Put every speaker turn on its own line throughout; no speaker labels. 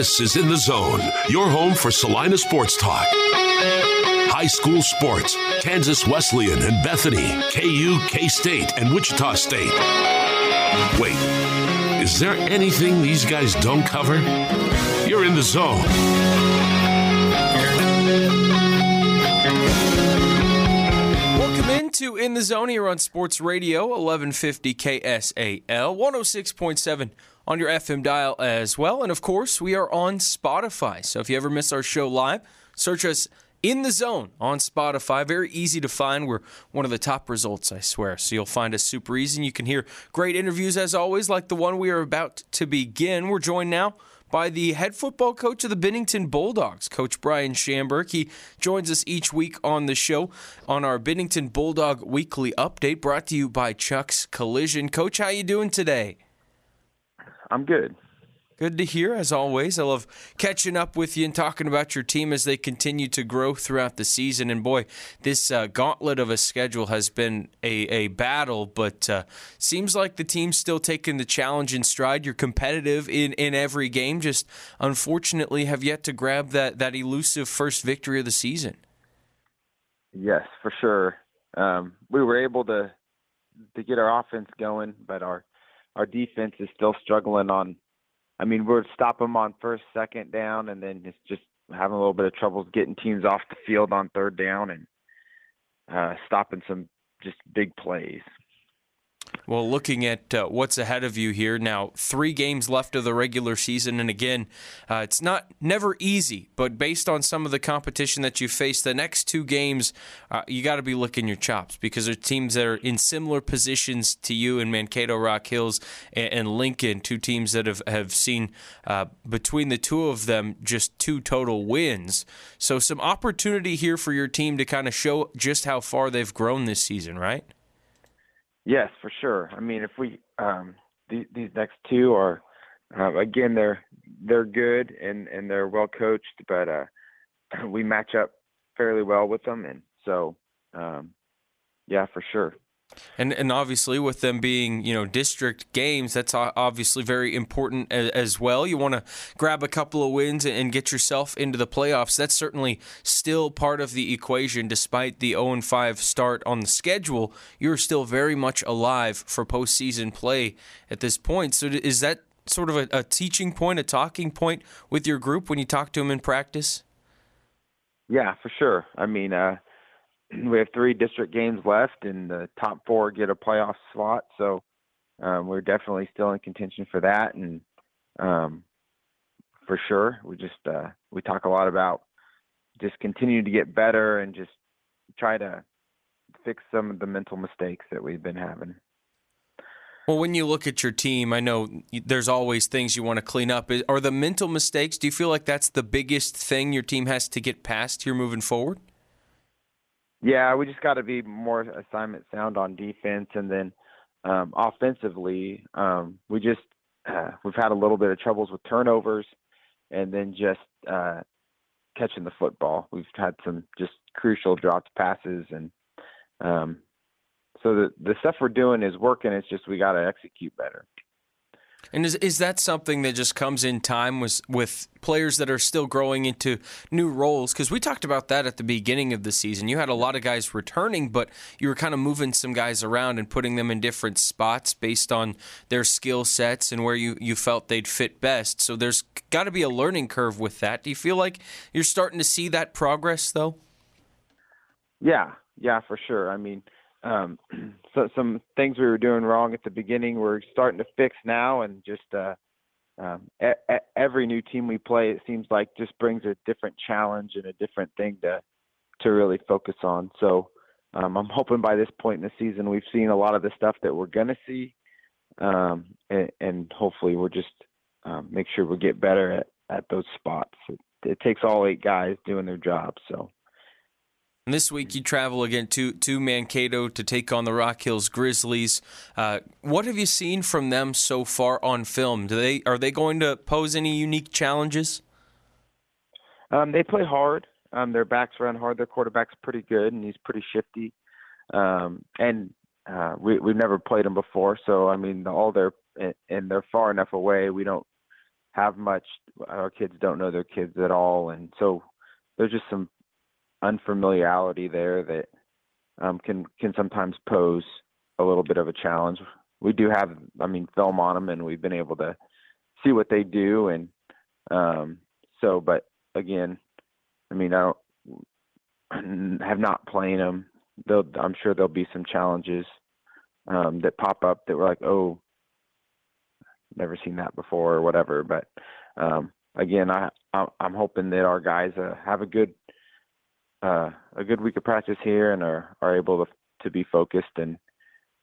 This is In the Zone, your home for Salina Sports Talk. High school sports, Kansas Wesleyan and Bethany, KU, K State, and Wichita State. Wait, is there anything these guys don't cover? You're in the zone.
Welcome into In the Zone here on Sports Radio 1150 KSAL 106.7 on your FM dial as well. And of course, we are on Spotify. So if you ever miss our show live, search us in the zone on Spotify. Very easy to find. We're one of the top results, I swear. So you'll find us super easy. And you can hear great interviews as always, like the one we are about to begin. We're joined now by the head football coach of the Bennington Bulldogs, Coach Bryan Shamburg. He joins us each week on the show on our Bennington Bulldog Weekly Update, brought to you by Chuck's Collision. Coach, how you doing today?
I'm good.
Good to hear, as always. I love catching up with you and talking about your team as they continue to grow throughout the season. And boy, this uh, gauntlet of a schedule has been a, a battle, but uh, seems like the team's still taking the challenge in stride. You're competitive in, in every game, just unfortunately have yet to grab that, that elusive first victory of the season.
Yes, for sure. Um, we were able to to get our offense going, but our our defense is still struggling on I mean, we're stop them on first, second down, and then it's just having a little bit of trouble getting teams off the field on third down and uh, stopping some just big plays.
Well, looking at uh, what's ahead of you here now, three games left of the regular season, and again, uh, it's not never easy, but based on some of the competition that you face, the next two games, uh, you got to be licking your chops because there are teams that are in similar positions to you in Mankato, Rock Hills, and, and Lincoln, two teams that have have seen uh, between the two of them just two total wins. So, some opportunity here for your team to kind of show just how far they've grown this season, right?
Yes, for sure. I mean, if we um, these, these next two are uh, again they're they're good and and they're well coached, but uh, we match up fairly well with them, and so um, yeah, for sure.
And and obviously with them being you know district games, that's obviously very important as, well. You want to grab a couple of wins and get yourself into the playoffs. That's certainly still part of the equation, despite the 0 5 start on the schedule. You're still very much alive for postseason play at this point. So is that sort of a, a teaching point, a talking point with your group when you talk to them in practice?
Yeah, for sure. I mean. Uh, we have three district games left, and the top four get a playoff slot. So um, we're definitely still in contention for that, and um, for sure, we just uh, we talk a lot about just continue to get better and just try to fix some of the mental mistakes that we've been having.
Well, when you look at your team, I know there's always things you want to clean up. Are the mental mistakes? Do you feel like that's the biggest thing your team has to get past here moving forward?
Yeah, we just got to be more assignment sound on defense, and then um, offensively, um, we just uh, we've had a little bit of troubles with turnovers, and then just uh, catching the football. We've had some just crucial dropped passes, and um, so the the stuff we're doing is working. It's just we got to execute better.
And is is that something that just comes in time with with players that are still growing into new roles? Because we talked about that at the beginning of the season. You had a lot of guys returning, but you were kind of moving some guys around and putting them in different spots based on their skill sets and where you, you felt they'd fit best. So there's got to be a learning curve with that. Do you feel like you're starting to see that progress though?
Yeah, yeah, for sure. I mean, um, so some things we were doing wrong at the beginning we're starting to fix now and just uh, um, every new team we play it seems like just brings a different challenge and a different thing to to really focus on. So um, i'm hoping by this point in the season we've seen a lot of the stuff that we're to see um, and, and, hopefully we'll just um, make sure we get better at, at those spots. It, it takes all eight guys doing their job so
and this week you travel again to to Mankato to take on the Rock Hills Grizzlies. Uh, what have you seen from them so far on film? Do they are they going to pose any unique challenges?
Um, they play hard. Um, their backs run hard. Their quarterback's pretty good, and he's pretty shifty. Um, and uh, we we've never played them before, so I mean, all their and they're far enough away. We don't have much. Our kids don't know their kids at all, and so there's just some unfamiliarity there that um, can can sometimes pose a little bit of a challenge. We do have, I mean, film on them, and we've been able to see what they do, and um, so. But again, I mean, I don't have not playing them. They'll, I'm sure there'll be some challenges um, that pop up that we're like, oh, never seen that before or whatever. But um, again, I I'm hoping that our guys uh, have a good uh, a good week of practice here and are are able to to be focused and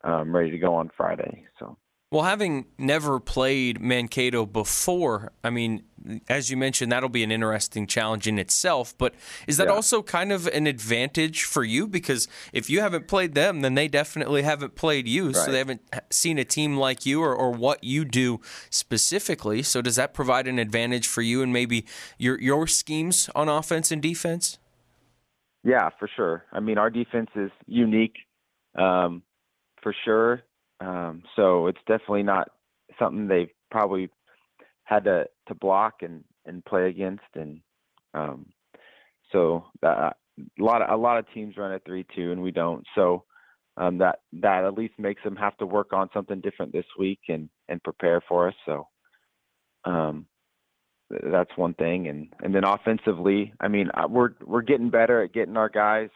um, ready to go on Friday. So.
Well, having never played Mankato before, I mean, as you mentioned, that'll be an interesting challenge in itself. But is that yeah. also kind of an advantage for you? Because if you haven't played them, then they definitely haven't played you. Right. So they haven't seen a team like you or, or what you do specifically. So does that provide an advantage for you and maybe your, your schemes on offense and defense?
Yeah, for sure. I mean, our defense is unique um, for sure um, so it's definitely not something they've probably had to, to block and, and play against. And um, so that, a lot of a lot of teams run a three two and we don't. So um, that that at least makes them have to work on something different this week and and prepare for us. So um, that's one thing. And and then offensively, I mean, we're we're getting better at getting our guys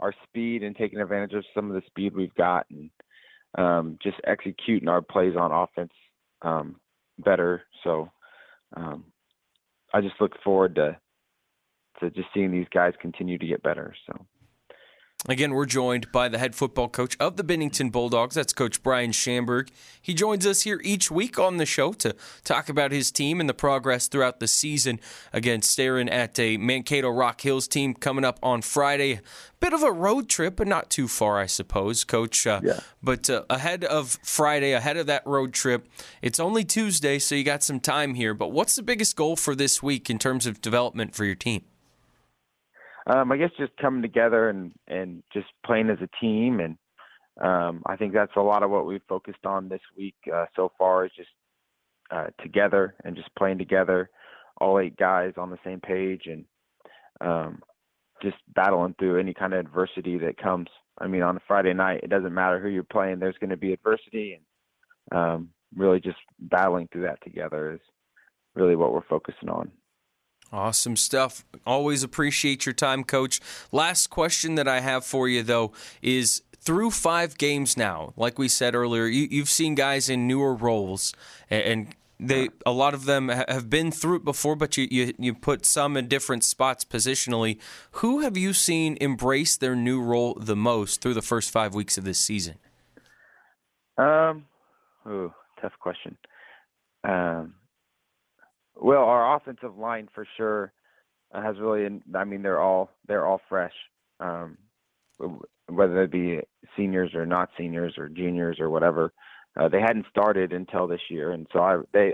our speed and taking advantage of some of the speed we've got and um, just executing our plays on offense um, better. So um, I just look forward to to just seeing these guys continue to get better. So.
Again, we're joined by the head football coach of the Bennington Bulldogs. That's Coach Bryan Shamburg. He joins us here each week on the show to talk about his team and the progress throughout the season. Again, staring at a Mankato Rock Hills team coming up on Friday. Bit of a road trip, but not too far, I suppose, Coach. Uh, yeah. But uh, ahead of Friday, ahead of that road trip, it's only Tuesday, so you got some time here. But what's the biggest goal for this week in terms of development for your team?
Um, I guess just coming together and and just playing as a team, and um, I think that's a lot of what we've focused on this week uh, so far is just uh, together and just playing together, all eight guys on the same page, and um, just battling through any kind of adversity that comes. I mean, on a Friday night, it doesn't matter who you're playing. There's going to be adversity, and um, really just battling through that together is really what we're focusing on.
Awesome stuff. Always appreciate your time, Coach. Last question that I have for you, though, is through five games now, like we said earlier, you, have seen guys in newer roles, and they a lot of them have been through it before, but you, you, you put some in different spots positionally. Who have you seen embrace their new role the most through the first five weeks of this season?
Um, oh, tough question. Um, well, our offensive line for sure uh, has really. I mean, they're all they're all fresh, um, whether they be seniors or not seniors or juniors or whatever. Uh, they hadn't started until this year, and so I they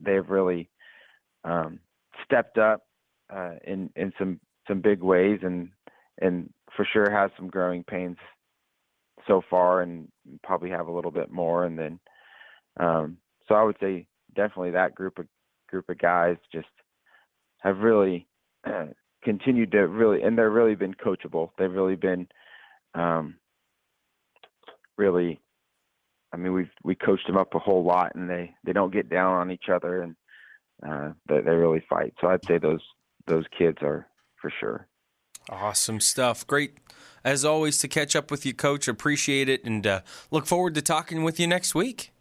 they've really um, stepped up uh, in in some some big ways, and and for sure has some growing pains so far, and probably have a little bit more, and then um, so I would say definitely that group of group of guys just have really uh, continued to really, and they've really been coachable. They've really been um, really. I mean, we've we coached them up a whole lot, and they they don't get down on each other, and uh, they they really fight. So I'd say those those kids are for sure.
Awesome stuff. Great as always to catch up with you, Coach. Appreciate it, and uh, look forward to talking with you next week.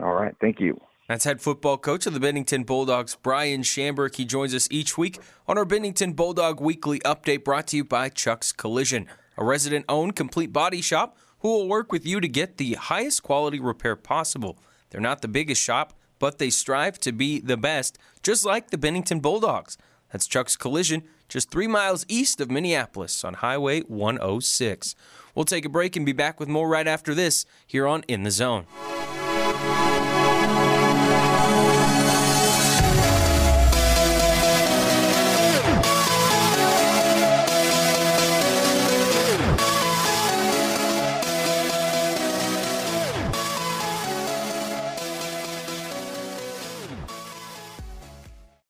All right. Thank you.
That's head football coach of the Bennington Bulldogs, Bryan Shamburg. He joins us each week on our Bennington Bulldog Weekly Update brought to you by Chuck's Collision, a resident owned complete body shop who will work with you to get the highest quality repair possible. They're not the biggest shop, but they strive to be the best, just like the Bennington Bulldogs. That's Chuck's Collision, just three miles east of Minneapolis on Highway 106. We'll take a break and be back with more right after this here on In the Zone.